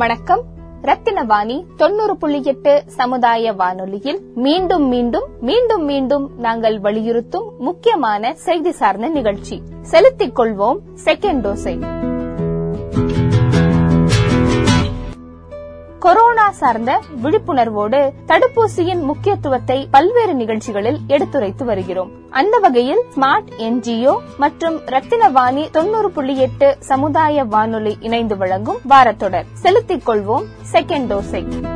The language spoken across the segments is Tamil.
வணக்கம். ரத்தினவாணி தொண்ணூறு புள்ளி எட்டு சமுதாய வானொலியில் மீண்டும் மீண்டும் மீண்டும் மீண்டும் நாங்கள் வலியுறுத்தும் முக்கியமான செய்தி சார்ந்த நிகழ்ச்சி. செலுத்திக் கொள்வோம் செகண்ட் டோஸை. கொரோனா சார்ந்த விழிப்புணர்வோடு தடுப்பூசியின் முக்கியத்துவத்தை பல்வேறு நிகழ்ச்சிகளில் எடுத்துரைத்து வருகிறோம். அந்த வகையில் ஸ்மார்ட் என்ஜிஓ மற்றும் ரத்தினவாணி தொண்ணூறு புள்ளி எட்டு சமுதாய வானொலி இணைந்து வழங்கும் வாரத்தொடர். செலுத்திக் கொள்வோம். செகண்ட் டோஸை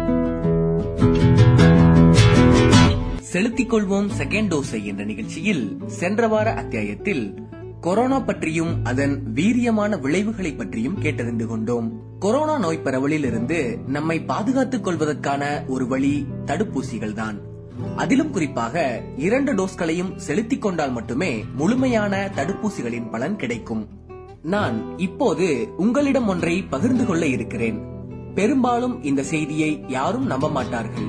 செலுத்திக் கொள்வோம். செகண்ட் டோஸை என்ற நிகழ்ச்சியில் சென்ற வார அத்தியாயத்தில் கொரோனா பற்றியும் அதன் வீரியமான விளைவுகளை பற்றியும் கேட்டறிந்து கொண்டோம். கொரோனா நோய் பரவலில் இருந்து நம்மை பாதுகாத்துக் கொள்வதற்கான ஒரு வழி தடுப்பூசிகள் தான் அதிலும் குறிப்பாக இரண்டு டோஸ்களையும் செலுத்திக் கொண்டால் மட்டுமே முழுமையான தடுப்பூசிகளின் பலன் கிடைக்கும். நான் இப்போது உங்களிடம் ஒன்றை பகிர்ந்து கொள்ள இருக்கிறேன். பெரும்பாலும் இந்த செய்தியை யாரும் நம்ப மாட்டார்கள்.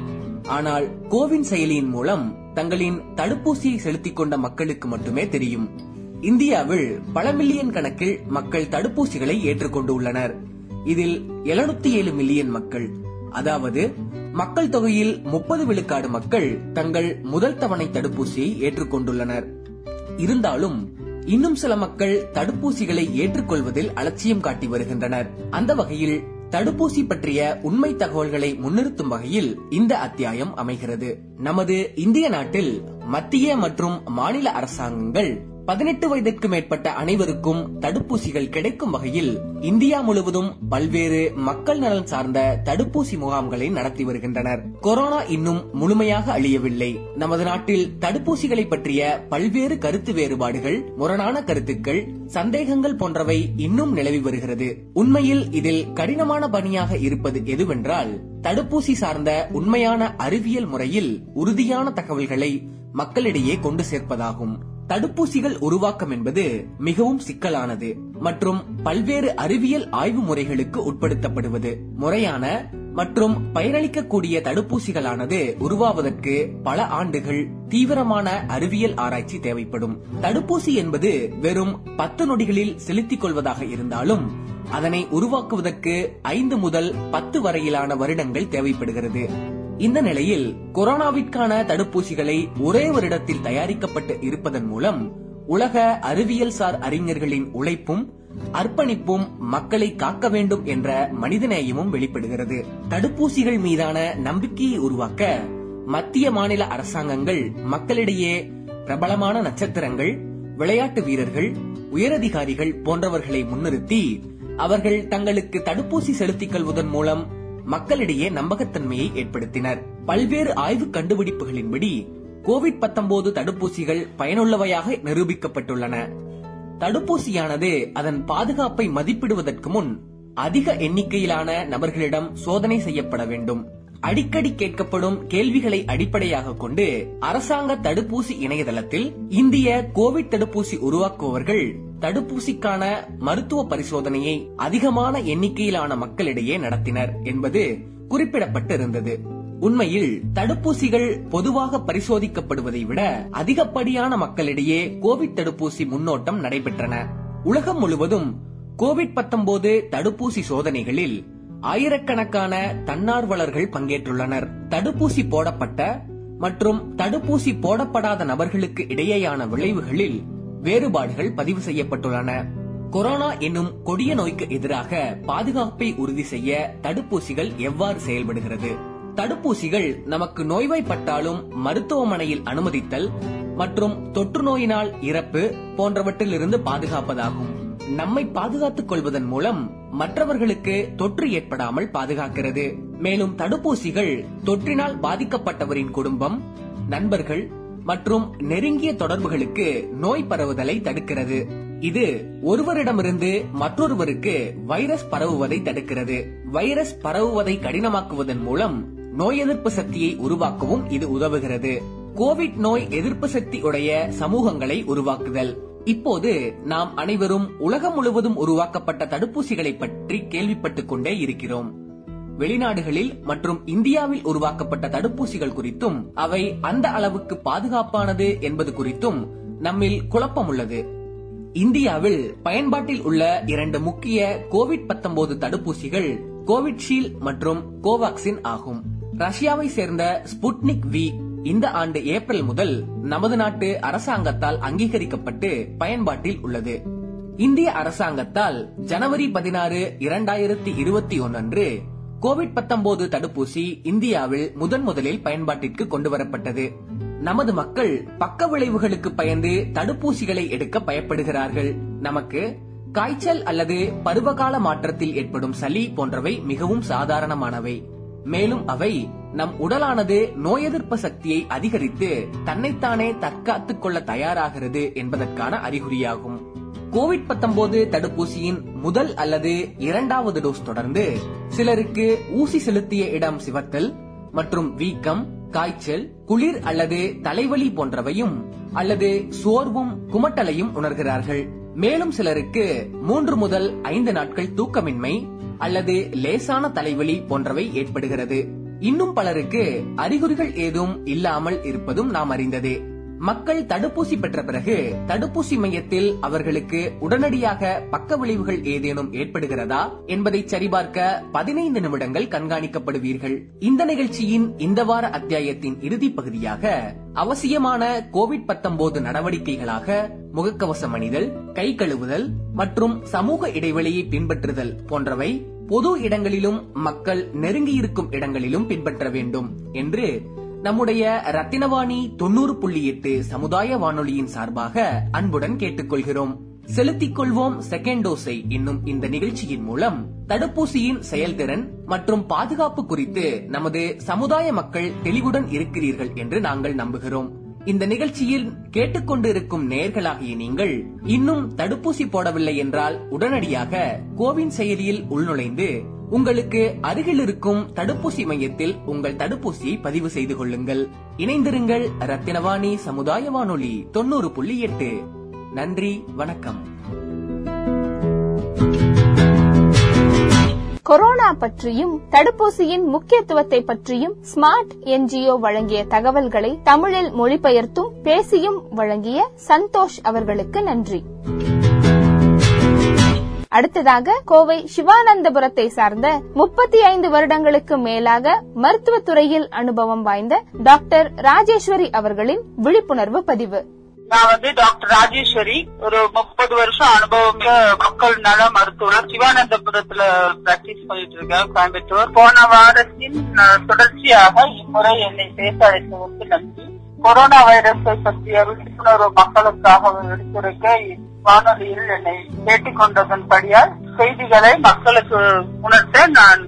ஆனால் கோவின் செயலியின் மூலம் தங்களின் தடுப்பூசியை செலுத்திக் கொண்ட மக்களுக்கு மட்டுமே தெரியும். இந்தியாவில் பல மில்லியன் கணக்கில் மக்கள் தடுப்பூசிகளை ஏற்றுக்கொண்டுள்ளனர். இதில் எழுநூத்தி ஏழு மில்லியன் மக்கள். அதாவது மக்கள் தொகையில் முப்பது விழுக்காடு மக்கள் தங்கள் முதல் தவணை தடுப்பூசியை ஏற்றுக்கொண்டுள்ளனர். இருந்தாலும் இன்னும் சில மக்கள் தடுப்பூசிகளை ஏற்றுக்கொள்வதில் அலட்சியம் காட்டி வருகின்றனர். அந்த வகையில் தடுப்பூசி பற்றிய உண்மை தகவல்களை முன்னிறுத்தும் வகையில் இந்த அத்தியாயம் அமைகிறது. நமது இந்திய நாட்டில் மத்திய மற்றும் மாநில அரசாங்கங்கள் பதினெட்டு வயதிற்கு மேற்பட்ட அனைவருக்கும் தடுப்பூசிகள் கிடைக்கும் வகையில் இந்தியா முழுவதும் பல்வேறு மக்கள் நலன் சார்ந்த தடுப்பூசி முகாம்களை நடத்தி வருகின்றனர். கொரோனா இன்னும் முழுமையாக அழியவில்லை. நமது நாட்டில் தடுப்பூசிகளை பற்றிய பல்வேறு கருத்து வேறுபாடுகள் முரணான கருத்துக்கள் சந்தேகங்கள் போன்றவை இன்னும் நிலவி வருகிறது. உண்மையில் இதில் கடினமான பணியாக இருப்பது எதுவென்றால் தடுப்பூசி சார்ந்த உண்மையான அறிவியல் முறையில் உறுதியான தகவல்களை மக்களிடையே கொண்டு சேர்ப்பதாகும். தடுப்பூசிகள் உருவாக்கம் என்பது மிகவும் சிக்கலானது மற்றும் பல்வேறு அறிவியல் ஆய்வு முறைகளுக்கு உட்படுத்தப்படுவது முறையான மற்றும் பயனளிக்கக்கூடிய தடுப்பூசிகளானது உருவாவதற்கு பல ஆண்டுகள் தீவிரமான அறிவியல் ஆராய்ச்சி தேவைப்படும். தடுப்பூசி என்பது வெறும் பத்து நொடிகளில் செலுத்திக் கொள்வதாக இருந்தாலும் அதனை உருவாக்குவதற்கு ஐந்து முதல் பத்து வரையிலான வருடங்கள் தேவைப்படுகிறது. இந்த நிலையில் கொரோனாவிற்கான தடுப்பூசிகளை ஒரே வருடத்தில் தயாரிக்கப்பட்டு இருப்பதன் மூலம் உலக அறிவியல் சார் அறிஞர்களின் உழைப்பும் அர்ப்பணிப்பும் மக்களை காக்க வேண்டும் என்ற மனிதநேயமும் வெளிப்படுகிறது. தடுப்பூசிகள் மீதான நம்பிக்கையை உருவாக்க மத்திய மாநில அரசாங்கங்கள் மக்களிடையே பிரபலமான நட்சத்திரங்கள் விளையாட்டு வீரர்கள் உயரதிகாரிகள் போன்றவர்களை முன்னிறுத்தி அவர்கள் தங்களுக்கு தடுப்பூசி செலுத்திக் கொள்வதன் மூலம் மக்களிடையே நம்பகத்தன்மையை ஏற்படுத்தினர். பல்வேறு ஆய்வு கண்டுபிடிப்புகளின்படி கோவிட் பத்தொன்பது தடுப்பூசிகள் பயனுள்ளவையாக நிரூபிக்கப்பட்டுள்ளன. தடுப்பூசியானது அதன் பாதுகாப்பை மதிப்பிடுவதற்கு முன் அதிக எண்ணிக்கையிலான நபர்களிடம் சோதனை செய்யப்பட வேண்டும். அடிக்கடி கேட்கப்படும் கேள்விகளை அடிப்படையாக கொண்டு அரசாங்க தடுப்பூசி இணையதளத்தில் இந்திய கோவிட் தடுப்பூசி உருவாக்குபவர்கள் தடுப்பூசிக்கான மருத்துவ பரிசோதனையை அதிகமான எண்ணிக்கையிலான மக்களிடையே நடத்தினர் என்பது குறிப்பிடப்பட்டிருந்தது. உண்மையில் தடுப்பூசிகள் பொதுவாக பரிசோதிக்கப்படுவதை விட அதிகப்படியான மக்களிடையே கோவிட் தடுப்பூசி முன்னோட்டம் நடைபெற்றன. உலகம் முழுவதும் கோவிட் தடுப்பூசி சோதனைகளில் ஆயிரக்கணக்கான தன்னார்வலர்கள் பங்கேற்றுள்ளனர். தடுப்பூசி போடப்பட்ட மற்றும் தடுப்பூசி போடப்படாத நபர்களுக்கு இடையேயான விளைவுகளில் வேறுபாடுகள் பதிவு செய்யப்பட்டுள்ளன. கொரோனா என்னும் கொடிய நோய்க்கு எதிராக பாதுகாப்பை உறுதி செய்ய தடுப்பூசிகள் எவ்வாறு செயல்படுகிறது? தடுப்பூசிகள் நமக்கு நோய்வாய்ப்பட்டாலும் மருத்துவமனையில் அனுமதித்தல் மற்றும் தொற்று நோயினால் இறப்பு போன்றவற்றிலிருந்து பாதுகாப்பதாகும். நம்மை பாதுகாத்துக் கொள்வதன் மூலம் மற்றவர்களுக்கு தொற்று ஏற்படாமல் பாதுகாக்கிறது. மேலும் தடுப்பூசிகள் தொற்றினால் பாதிக்கப்பட்டவரின் குடும்பம் நண்பர்கள் மற்றும் நெருங்கிய தொடர்புகளுக்கு நோய் பரவுதலை தடுக்கிறது. இது ஒருவரிடமிருந்து மற்றொருவருக்கு வைரஸ் பரவுவதை தடுக்கிறது. வைரஸ் பரவுவதை கடினமாக்குவதன் மூலம் நோய் எதிர்ப்பு சக்தியை உருவாக்கவும் இது உதவுகிறது. கோவிட் நோய் எதிர்ப்பு சக்தி உடைய சமூகங்களை உருவாக்குதல். இப்போது நாம் அனைவரும் உலகம் முழுவதும் உருவாக்கப்பட்ட தடுப்பூசிகளை பற்றி கேள்விப்பட்டுக் கொண்டே இருக்கிறோம். வெளிநாடுகளில் மற்றும் இந்தியாவில் உருவாக்கப்பட்ட தடுப்பூசிகள் குறித்தும் அவை அந்த அளவுக்கு பாதுகாப்பானது என்பது குறித்தும் நம்மில் குழப்பம் உள்ளது இந்தியாவில் பயன்பாட்டில் உள்ள இரண்டு முக்கிய கோவிட் 19 தடுப்பூசிகள் கோவிட்ஷீல்ட் மற்றும் கோவாக்சின் ஆகும். ரஷ்யாவை சேர்ந்த ஸ்புட்னிக் வி இந்த ஆண்டு ஏப்ரல் முதல் நமது நாட்டு அரசாங்கத்தால் அங்கீகரிக்கப்பட்டு பயன்பாட்டில் உள்ளது. இந்திய அரசாங்கத்தால் ஜனவரி பதினாறு இரண்டாயிரத்தி இருபத்தி ஒன்று கோவிட் 19 தடுப்பூசி இந்தியாவில் முதன் முதலில் பயன்பாட்டிற்கு கொண்டு வரப்பட்டது. நமது மக்கள் பக்க விளைவுகளுக்கு பயந்து தடுப்பூசிகளை எடுக்க பயப்படுகிறார்கள். நமக்கு காய்ச்சல் அல்லது பருவகால மாற்றத்தில் ஏற்படும் சளி போன்றவை மிகவும் சாதாரணமானவை. மேலும் அவை நம் உடலானது நோய் எதிர்ப்பு சக்தியை அதிகரித்து தன்னைத்தானே தற்காத்துக் கொள்ள தயாராகிறது என்பதற்கான அறிகுறியாகும். கோவிட் 19 தடுப்பூசியின் முதல் அல்லது இரண்டாவது டோஸ் தொடர்ந்து சிலருக்கு ஊசி செலுத்திய இடம் சிவத்தல் மற்றும் வீக்கம் காய்ச்சல் குளிர் அல்லது தலைவலி போன்றவையும் அல்லது சோர்வும் குமட்டலையும் உணர்கிறார்கள். மேலும் சிலருக்கு மூன்று முதல் ஐந்து நாட்கள் தூக்கமின்மை அல்லது லேசான தலைவலி போன்றவை ஏற்படுகிறது. இன்னும் பலருக்கு அறிகுறிகள் ஏதும் இல்லாமல் இருப்பதும் நாம் அறிந்ததே. மக்கள் தடுப்பூசி பெற்ற பிறகு தடுப்பூசி மையத்தில் அவர்களுக்கு உடனடியாக பக்க விளைவுகள் ஏதேனும் ஏற்படுகிறதா என்பதை சரிபார்க்க பதினைந்து நிமிடங்கள் கண்காணிக்கப்படுவீர்கள். இந்த நிகழ்ச்சியின் இந்த வார அத்தியாயத்தின் இறுதி பகுதியாக அவசியமான கோவிட் 19 நடவடிக்கைகளாக முகக்கவசம் அணிதல் கை கழுவுதல் மற்றும் சமூக இடைவெளியை பின்பற்றுதல் போன்றவை பொது இடங்களிலும் மக்கள் நெருங்கியிருக்கும் இடங்களிலும் பின்பற்ற வேண்டும் என்று நம்முடைய ரத்தினவாணி தொண்ணூறு புள்ளி எட்டு சமுதாய வானொலியின் சார்பாக அன்புடன் கேட்டுக்கொள்கிறோம். செலுத்திக் கொள்வோம் செகண்ட் டோஸை என்னும் இந்த நிகழ்ச்சியின் மூலம். தடுப்பூசியின் செயல்திறன் மற்றும் பாதுகாப்பு குறித்து நமது சமுதாய மக்கள் தெளிவுடன் இருக்கிறீர்கள் என்று நாங்கள் நம்புகிறோம். இந்த நிகழ்ச்சியில் கேட்டுக்கொண்டிருக்கும் நேர்களாகிய நீங்கள் இன்னும் தடுப்பூசி போடவில்லை என்றால் உடனடியாக கோவின் செயலியில் உள்நுழைந்து உங்களுக்கு அருகில் இருக்கும் தடுப்பூசி மையத்தில் உங்கள் தடுப்பூசியை பதிவு செய்து கொள்ளுங்கள். இணைந்திருங்கள் ரத்தினவாணி சமுதாய வானொலி தொண்ணூறு புள்ளி எட்டு. நன்றி வணக்கம். கொரோனா பற்றியும் தடுப்பூசியின் முக்கியத்துவத்தை பற்றியும் ஸ்மார்ட் என்ஜிஓ வழங்கிய தகவல்களை தமிழில் மொழிபெயர்த்தும் பேசியும் வழங்கிய சந்தோஷ் அவர்களுக்கு நன்றி. அடுத்ததாக கோவை சிவானந்தபுரத்தை சார்ந்த முப்பத்தி ஐந்து வருடங்களுக்கு மேலாக மருத்துவத்துறையில் அனுபவம் வாய்ந்த டாக்டர் ராஜேஸ்வரி அவர்களின் விழிப்புணர்வு பதிவு. நான் வந்து டாக்டர் ராஜேஸ்வரி ஒரு முப்பது வருஷம் அனுபவம் மக்கள் நல மருத்துவர். சிவானந்தபுரத்துல பிராக்டிஸ் பண்ணிட்டு இருக்கேன் கோயம்புத்தூர். போன வாரத்தின் தொடர்ச்சியாக இம்முறை என்னை பேச அழைத்ததற்கு நன்றி. கொரோனா வைரஸை பற்றிய விழிப்புணர்வு மக்களுக்காக எடுத்துரைக்க வானொலியில் என்னை கேட்டுக்கொண்டதன்படியால் செய்திகளை மக்களுக்கு உணர்த்த நான்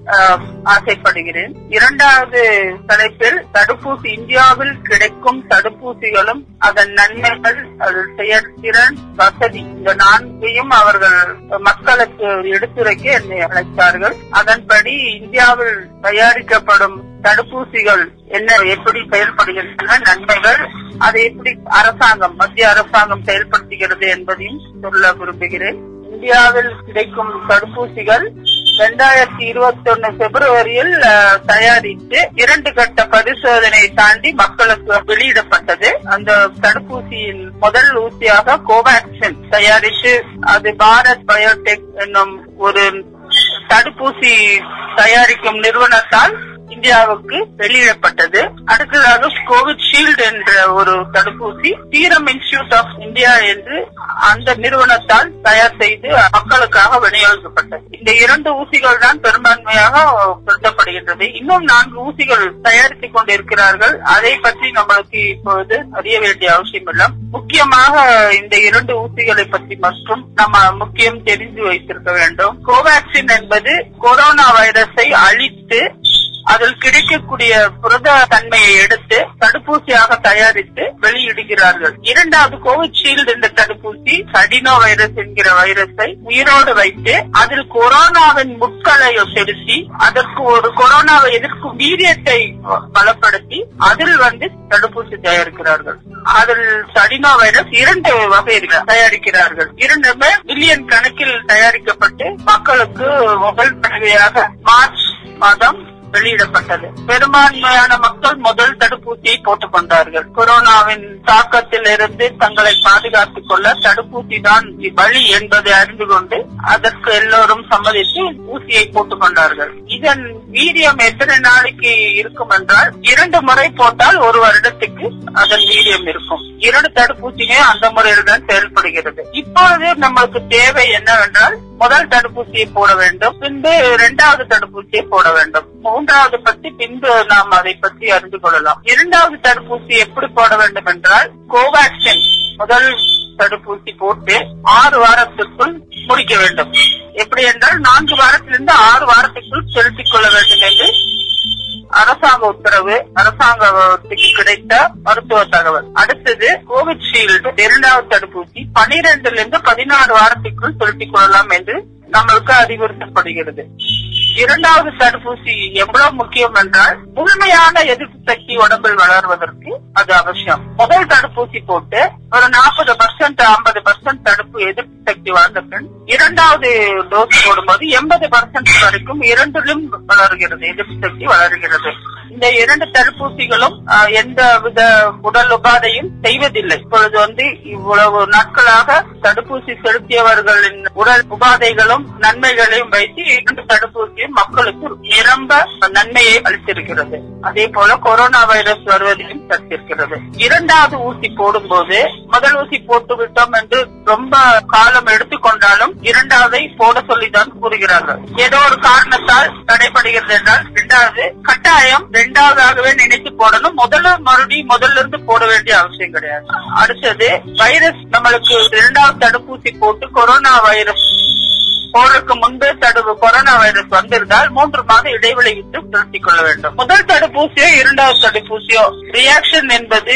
ஆசைப்படுகிறேன். இரண்டாவது தலைப்பில் தடுப்பூசி இந்தியாவில் கிடைக்கும் தடுப்பூசிகளும் அதன் நன்மைகள் அது செயற்திறன் வசதி இந்த நான்கையும் அவர்கள் மக்களுக்கு எடுத்துரைக்க என்னை அழைத்தார்கள். அதன்படி இந்தியாவில் தயாரிக்கப்படும் தடுப்பூசிகள் என்ன எப்படி செயல்படுகின்றன நன்மைகள் அதை எப்படி அரசாங்கம் மத்திய அரசாங்கம் செயல்படுத்துகிறது என்பதையும் சொல்ல விரும்புகிறேன். இந்தியாவில் கிடைக்கும் தடுப்பூசிகள் இரண்டாயிரத்தி இருபத்தி ஒன்னு பிப்ரவரியில் தயாரித்து இரண்டு கட்ட பரிசோதனையை தாண்டி மக்களுக்கு வெளியிடப்பட்டது. அந்த தடுப்பூசியின் முதல் ஊசியாக கோவாக்சின் தயாரித்து அது பாரத் பயோடெக் என்னும் ஒரு தடுப்பூசி தயாரிக்கும் நிறுவனத்தால் இந்தியாவுக்கு வெளியிடப்பட்டது. அடுத்ததாக கோவிஷீல்டு என்ற ஒரு தடுப்பூசி சீரம் இன்ஸ்டிடியூட் ஆஃப் இந்தியா என்று அந்த நிறுவனத்தால் தயார் செய்து மக்களுக்காக விநியோகிக்கப்பட்டது. இந்த இரண்டு ஊசிகள் தான் பெரும்பான்மையாக பொருத்தப்படுகின்றது. இன்னும் நான்கு ஊசிகள் தயாரித்துக் கொண்டிருக்கிறார்கள். அதை பற்றி நம்மளுக்கு இப்பொழுது அறிய வேண்டிய அவசியம் இல்லை. முக்கியமாக இந்த இரண்டு ஊசிகளை பற்றி மற்றும் நம்ம முக்கியம் தெரிந்து வைத்திருக்க வேண்டும். கோவேக்சின் என்பது கொரோனா வைரஸை அழித்து அதில் கிடைக்கக்கூடிய புரத தன்மையை எடுத்து தடுப்பூசியாக தயாரித்து வெளியிடுகிறார்கள். இரண்டாவது கோவிஷீல்டு இந்த தடுப்பூசி சடினோ வைரஸ் என்கிற வைரஸை உயிரோடு வைத்து அதில் கொரோனாவின் முட்களை செலுத்தி அதற்கு ஒரு கொரோனாவை எதிர்க்கும் வீரியத்தை பலப்படுத்தி அதில் வந்து தடுப்பூசி தயாரிக்கிறார்கள். அதில் சடினோ வைரஸ் இரண்டு வகை தயாரிக்கிறார்கள். இரண்டுமே மில்லியன் கணக்கில் தயாரிக்கப்பட்டு மக்களுக்கு முதல் தடவையாக மார்ச் மாதம் வெளியிடப்பட்டது. பெரும்பான்மையான மக்கள் முதல் தடுப்பூசியை போட்டுக் கொண்டார்கள். கொரோனாவின் தாக்கத்தில் இருந்து தங்களை பாதுகாத்துக் கொள்ள தடுப்பூசி தான் வழி என்பதை அறிந்து கொண்டு அதற்கு எல்லோரும் சம்மதித்து ஊசியை போட்டுக் கொண்டார்கள். இதன் வீரியம் எத்தனை நாளைக்கு இருக்கும் என்றால் இரண்டு முறை போட்டால் ஒரு வருடத்துக்கு அதன் வீரியம் இருக்கும். இரண்டு தடுப்பூசியுமே அந்த முறையில் தான் செயல்படுகிறது. இப்பொழுது நம்மளுக்கு தேவை என்னவென்றால் முதல் தடுப்பூசியை போட வேண்டும். பின்பு இரண்டாவது தடுப்பூசியை போட வேண்டும். மூன்றாவது பற்றி பின்பு நாம் அதை பற்றி அறிந்து கொள்ளலாம். இரண்டாவது தடுப்பூசி எப்படி போட வேண்டும் என்றால் கோவேக்சின் முதல் தடுப்பூசி போட்டு ஆறு வாரத்திற்குள் முடிக்க வேண்டும். எப்படி என்றால் நான்கு வாரத்திலிருந்து ஆறு வாரத்திற்குள் செலுத்திக் கொள்ள வேண்டும் என்று அரசாங்க உத்தரவு அரசாங்கத்துக்கு கிடைத்த மருத்துவ தகவல். அடுத்தது கோவிஷீல்டு இரண்டாவது தடுப்பூசி பனிரெண்டுல இருந்து பதினாறு வாரத்திற்குள் செலுத்திக் கொள்ளலாம் என்று நம்மளுக்கு அறிவுறுத்தப்படுகிறது. இரண்டாவது தடுப்பூசி எவ்வளவு முக்கியம் என்றால் முழுமையான எதிர்ப்பு சக்தி உடம்பில் வளர்வதற்கு அது அவசியம். முதல் தடுப்பூசி போட்டு ஒரு நாற்பது பர்சன்ட் ஐம்பது பர்சன்ட் தடுப்பு எதிர்ப்பு சக்தி வளர்ந்த பின் இரண்டாவது டோஸ் போடும்போது எண்பது பர்சன்ட் வரைக்கும் இரண்டிலும் வளர்கிறது எதிர்ப்பு சக்தி வளர்கிறது. இந்த இரண்டு தடுப்பூசிகளும் எந்த வித உடல் உபாதையும் செய்வதில்லை. இப்பொழுது வந்து இவ்வளவு நாட்களாக தடுப்பூசி செலுத்தியவர்களின் உடல் உபாதைகளும் நன்மைகளையும் வைத்து இரண்டு தடுப்பூசியும் மக்களுக்கு நிரம்ப நன்மையை அளித்திருக்கிறது. அதே போல கொரோனா வைரஸ் வருவதையும் தடுத்திருக்கிறது. இரண்டாவது ஊசி போடும்போது முதல் ஊசி போட்டு விட்டோம் என்று ரொம்ப காலம் எடுத்துக்கொண்டாலும் இரண்டாவதை போட சொல்லிதான் கூறுகிறார்கள். ஏதோ ஒரு காரணத்தால் தடைபடுகிறது என்றால் இரண்டாவது கட்டாயம் இரண்டாவதாகவே நினைத்து போடணும். முதல்ல மறுபடியும் முதல்ல இருந்து போட வேண்டிய அவசியம் கிடையாது. அடுத்தது வைரஸ் நம்மளுக்கு இரண்டாவது தடுப்பூசி போட்டு கொரோனா வைரஸ் போருக்கு முன்பே தடுப்பு கொரோனா வைரஸ் வந்திருந்தால் மூன்று மாத இடைவெளி விட்டு செலுத்திக் கொள்ள வேண்டும். முதல் தடுப்பூசியோ இரண்டாவது தடுப்பூசியோ ரியாக்ஷன் என்பது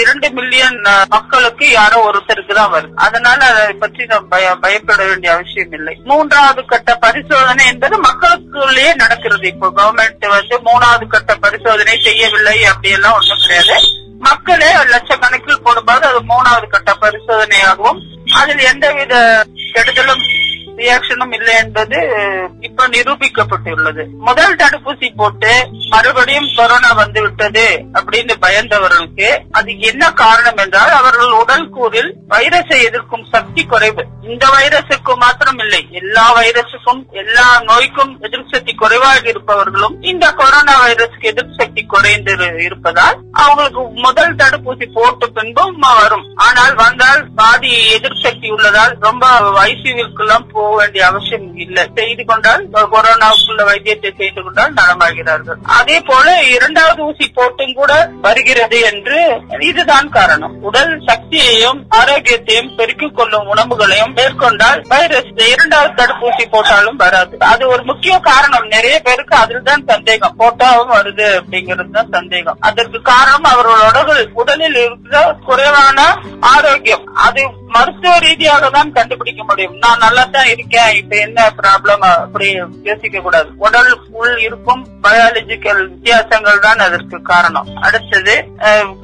இரண்டு மில்லியன் மக்களுக்கு யாரோ ஒருத்தருக்கு தான் வருது. அதனால அதை பற்றி நாம் பயப்பட வேண்டிய அவசியம் இல்லை. மூன்றாவது கட்ட பரிசோதனை என்பது மக்களுக்குள்ளேயே நடக்கிறது. இப்போ கவர்மெண்ட் வந்து மூணாவது கட்ட பரிசோதனை செய்யவில்லை அப்படியெல்லாம் ஒண்ணும் கிடையாது. மக்களே லட்சக்கணக்கில் போடும்போது அது மூணாவது கட்ட பரிசோதனையாகவும் அதில் எந்தவித கெடுதலும் ரியாக்ஷனும் இல்லை என்பது இப்ப நிரூபிக்கப்பட்டுள்ளது. முதல் தடுப்பூசி போட்டு மறுபடியும் கொரோனா வந்து விட்டது அப்படின்னு பயந்தவர்களுக்கு அது என்ன காரணம் என்றால் அவர்கள் உடல் கூறில் வைரஸை எதிர்க்கும் சக்தி குறைவு. இந்த வைரஸுக்கு மாத்திரம் இல்லை. எல்லா வைரஸுக்கும் எல்லா நோய்க்கும் எதிர்ப்பு சக்தி குறைவாக இருப்பவர்களும் இந்த கொரோனா வைரஸ்க்கு எதிர்ப்பு சக்தி குறைந்து இருப்பதால் அவங்களுக்கு முதல் தடுப்பூசி போட்டு பின்பும் வரும். ஆனால் வந்தால் பாதி எதிர்ப்பு சக்தி உள்ளதால் ரொம்ப ஐசியூவிற்கெல்லாம் போக வேண்டிய அவசியம் இல்லை. செய்து கொண்டால் கொரோனாவுக்குள்ள வைத்தியத்தை செய்து கொண்டால் நலமாகிறார்கள். அதே போல இரண்டாவது ஊசி போட்டும் கூட வருகிறது என்று இதுதான் காரணம். உடல் சக்தியையும் ஆரோக்கியத்தையும் பெருக்கிக் கொள்ளும் உணவுகளையும் மேற்கொண்டால் வைரஸ் இரண்டாவது தடுப்பூசி போட்டாலும் வராது. அது ஒரு முக்கிய காரணம். நிறைய பேருக்கு அதில் தான் சந்தேகம். போட்டாவும் வருது அப்படிங்கிறது தான் சந்தேகம். அதற்கு காரணம் அவர்களோட உடலில் இருக்கிற குறைவான ஆரோக்கியம். அது மருத்துவ ரீதியாக தான் கண்டுபிடிக்க முடியும். நான் நல்லா தான் இருக்கேன். இப்ப என்ன ப்ராப்ளம் அப்படி யோசிக்க கூடாது. உடல் உள் இருக்கும் பயாலஜிக்கல் வித்தியாசங்கள் தான் அதற்கு காரணம். அடுத்தது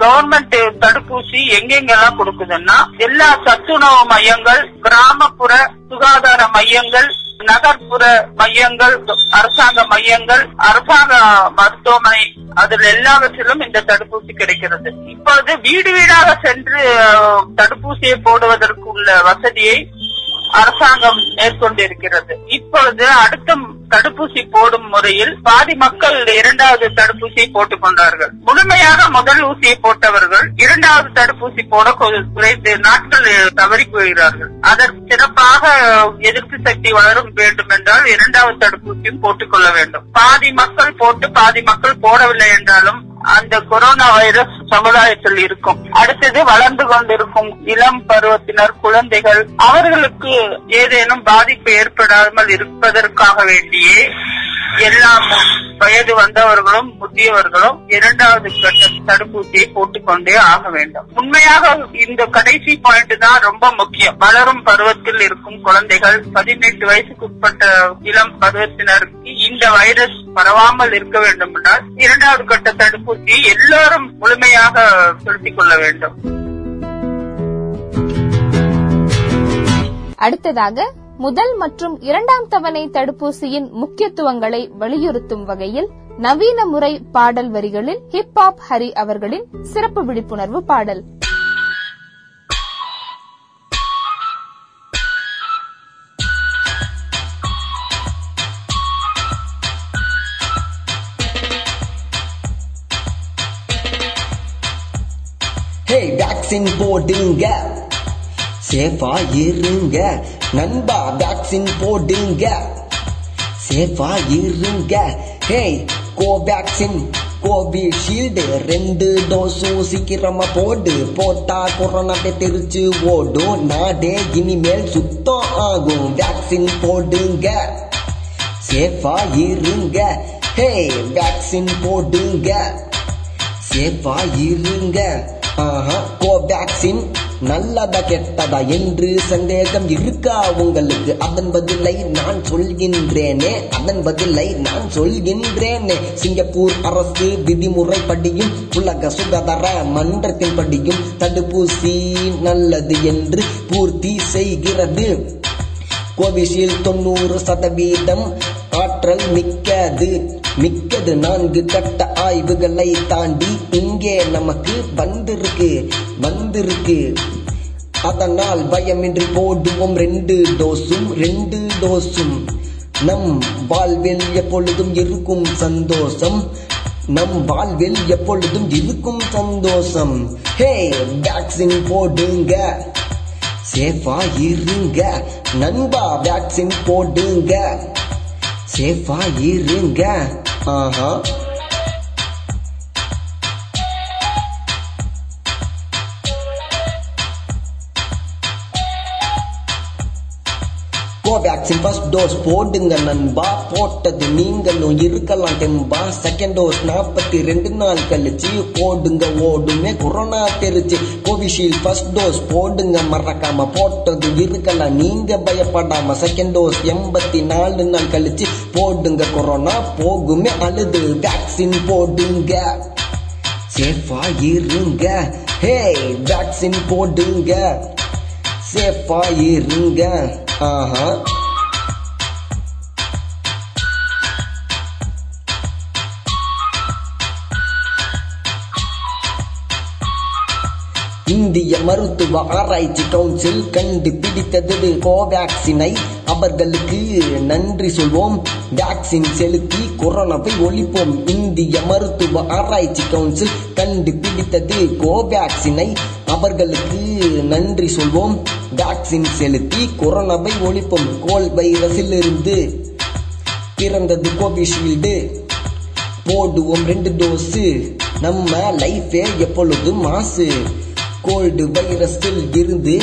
கவர்மெண்ட் தடுப்பூசி எங்கெங்கெல்லாம் கொடுக்குதுன்னா எல்லா சத்துணவு மையங்கள் கிராமப்புற சுகாதார மையங்கள் நகர்ப்புற மையங்கள் அரசாங்க மையங்கள் அரசாங்க மருத்துவமனை அதில் எல்லாவற்றிலும் இந்த தடுப்பூசி கிடைக்கிறது. இப்போது வீடு வீடாக சென்று தடுப்பூசியை போடுவதற்கு உள்ள வசதியை அரசாங்கம் மேற்கொண்டிருக்கிறது. இப்பொழுது அடுத்த தடுப்பூசி போடும் முறையில் பாதி மக்கள் இரண்டாவது தடுப்பூசியை போட்டுக் கொண்டார்கள். முழுமையாக முதல் ஊசியை போட்டவர்கள் இரண்டாவது தடுப்பூசி போட குறைந்து நாட்கள் தவறி போகிறார்கள். அதற்கு சிறப்பாக எதிர்ப்பு சக்தி வளரும் வேண்டும் என்றால் இரண்டாவது தடுப்பூசியும் போட்டுக் கொள்ள வேண்டும். பாதி மக்கள் போட்டு பாதி மக்கள் போடவில்லை என்றாலும் அந்த கொரோனா வைரஸ் சமுதாயத்தில் இருக்கும். அடுத்தது வளர்ந்து கொண்டிருக்கும் இளம் பருவத்தினர் குழந்தைகள் அவர்களுக்கு ஏதேனும் பாதிப்பு ஏற்படாமல் இருப்பதற்காக வேண்டி வேண்டியே எல்லா வயது வந்தவர்களும் முதியவர்களும் இரண்டாவது கட்ட தடுப்பூசியை போட்டுக்கொண்டே ஆக வேண்டும். உண்மையாக இந்த கடைசி பாயிண்ட் தான் ரொம்ப முக்கியம். வளரும் பருவத்தில் இருக்கும் குழந்தைகள் பதினெட்டு வயசுக்கு உட்பட்ட இளம் பருவத்தினருக்கு இந்த வைரஸ் பரவாமல் இருக்க வேண்டும் என்றால் இரண்டாவது கட்ட தடுப்பூசியை எல்லாரும் முழுமையாக செலுத்திக் கொள்ள வேண்டும். அடுத்ததாக முதல் மற்றும் இரண்டாம் தவணை தடுப்பூசியின் முக்கியத்துவங்களை வலியுறுத்தும் வகையில் நவீன முறை பாடல் வரிகளில் ஹிப் ஹாப் ஹரி அவர்களின் சிறப்பு விழிப்புணர்வு பாடல். ஹே சேஃபா இருங்க நண்பா வேக்சின் போடுங்க. சேஃபா இருங்க ஹேய் கோவேக்சின் கோவிஷீல்டு ரெண்டு டோஸும் சீக்கிரமா போடு. போட்டா கொரோனா தெரிச்சு ஓடும். நாடே இனிமேல் சுத்தம் ஆகும். வேக்சின் போடுங்க. சேஃபா இருங்க ஹே வேக்சின் போடுங்க. சேஃபா இருங்க ஆஹா கோவேக்சின் நல்லதா கெட்டதா என்று சந்தேகம் இருக்கா உங்களுக்கு? அதன் பதிலை நான் சொல்கின்றேனே அதன் பதிலை நான் சொல்கின்றேனே. சிங்கப்பூர் அரசு விதிமுறைப்படியும் உலக சுகாதார மன்றத்தின் படியும் தடுப்பூசி நல்லது என்று பூர்த்தி செய்கிறது. கோவிஷீல்டு தொண்ணூறு சதவீதம் ஆற்றல் மிக்கது. மிக்கது நான்கு கட்ட ஆய்வுகளை தாண்டி இங்கே நமக்கு வந்திருக்கு வந்திருக்கு. அதனால் பயமின்றி போடுவோம் ரெண்டு டோஸும் ரெண்டு டோஸும். நம் வாழ்வில் எப்பொழுதும் இருக்கும் சந்தோஷம் நம் வாழ்வில் எப்பொழுதும் இருக்கும் சந்தோஷம். ஹே வேக்சின் போடுங்க. சேஃபா இருங்க. நண்பா வேக்சின் போடுங்க. சேஃபா இருங்க ஆஹா கோவேக்சின் ஃபர்ஸ்ட் டோஸ் போடுங்க நண்பா. போட்டது நீங்களும் இருக்கலாம் டெம்பா செகண்ட் டோஸ் நாற்பத்தி ரெண்டு நாள் கழிச்சு போடுங்க ஓடுமே. கொரோனா தெரிச்சு கோவிஷீல்டு ஃபர்ஸ்ட் டோஸ் போடுங்க மறக்காம போட்டது இருக்கலாம். நீங்க பயப்படாம செகண்ட் டோஸ் எண்பத்தி நாலு நாள் கழிச்சு போடுங்க கொரோனா போகுமே. அழுது வேக்சின் போடுங்க. சேஃபா இருங்க. ஹே வேக்சின் போடுங்க. சேஃபா இருங்க ஆஹா. இந்திய மருத்துவ ஆராய்ச்சி கவுன்சில் கண்டுபிடித்தது கோவேக்சினை அவர்களுக்கு நன்றி சொல்வோம். வேக்சின் செலுத்தி கொரோனாவை ஒழிப்போம். இந்திய மருத்துவ ஆராய்ச்சி கவுன்சில் கண்டுபிடித்தது கோவேக்சினை அவர்களுக்கு நன்றி சொல்வோம். வேக்சின் செலுத்தி கொரோனாவை ஒழிப்போம். கோல் வைரஸில் இருந்து பிறந்தது கோவிஷீல்டு. போடுவோம் ரெண்டு டோஸு நம்ம லைஃபே எப்பொழுதும் மாசு. கோல்டு வைரஸில் இருந்து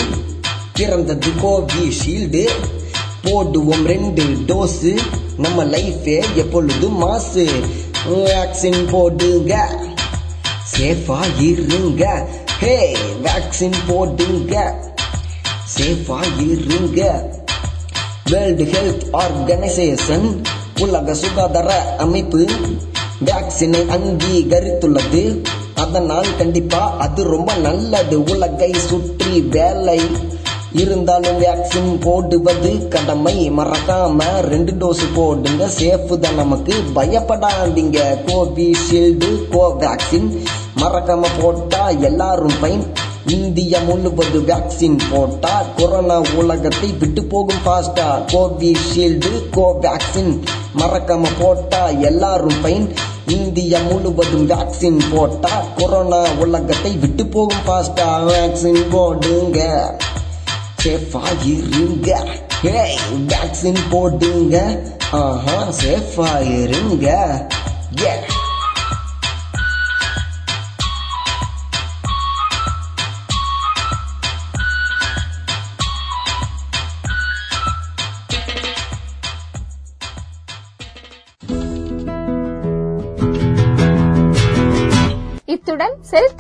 பிறந்தது கோவிஷீல்டு. போடுவோம் ரெண்டு டோஸு நம்ம லைஃபே எப்பொழுதும் மாசு. வேக்சின் போடுங்க. சேஃபா இருங்க. ஹே வேக்சின் போடுங்க. சேஃபா இருங்க. வேர்ல்டு ஹெல்த் ஆர்கனைசேஷன் உலக சுகாதார அமைப்பு வேக்சினை அங்கீகரித்துள்ளது. அதனால் கண்டிப்பா அது ரொம்ப நல்லது. உலகை சுற்றி வேலை இருந்தாலும் வேக்சின் போடுவது கடமை மறக்காம ரெண்டு டோஸ் போடுங்க. சேஃப் தான் நமக்கு. பயப்படாதீங்க. கோவிஷீல்டு கோவேக்சின் மறக்காம போட்டா எல்லாரும் பயன் இந்தியா முழுவது வேக்சின் போட்டா கொரோனா உலகத்தை விட்டு போகும் பாஸ்டா கோவிஷீல்டு கோவேக்சின் மறக்காம போட்டா எல்லாரும் பயன் இந்தியா முழுவதும் வேக்சின் போட்டா கொரோனா உலகத்தை விட்டு போகும் பாஸ்டா வேக்சின் போடுங்க. சேஃபா இருங்க. ஹே வேக்சின் போடுங்க. ஆஹா சேஃபா இருங்க. ஏ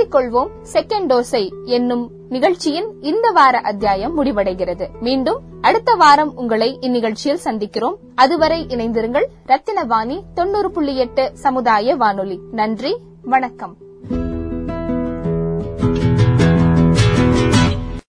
செலுத்திக் கொள்வோம் செகண்ட் டோஸை என்னும் நிகழ்ச்சியின் இந்த வார அத்தியாயம் முடிவடைகிறது. மீண்டும் அடுத்த வாரம் உங்களை இந்நிகழ்ச்சியில் சந்திக்கிறோம். அதுவரை இணைந்திருங்கள் ரத்தினவாணி தொண்ணூறு புள்ளி எட்டு சமுதாய வானொலி. நன்றி வணக்கம்.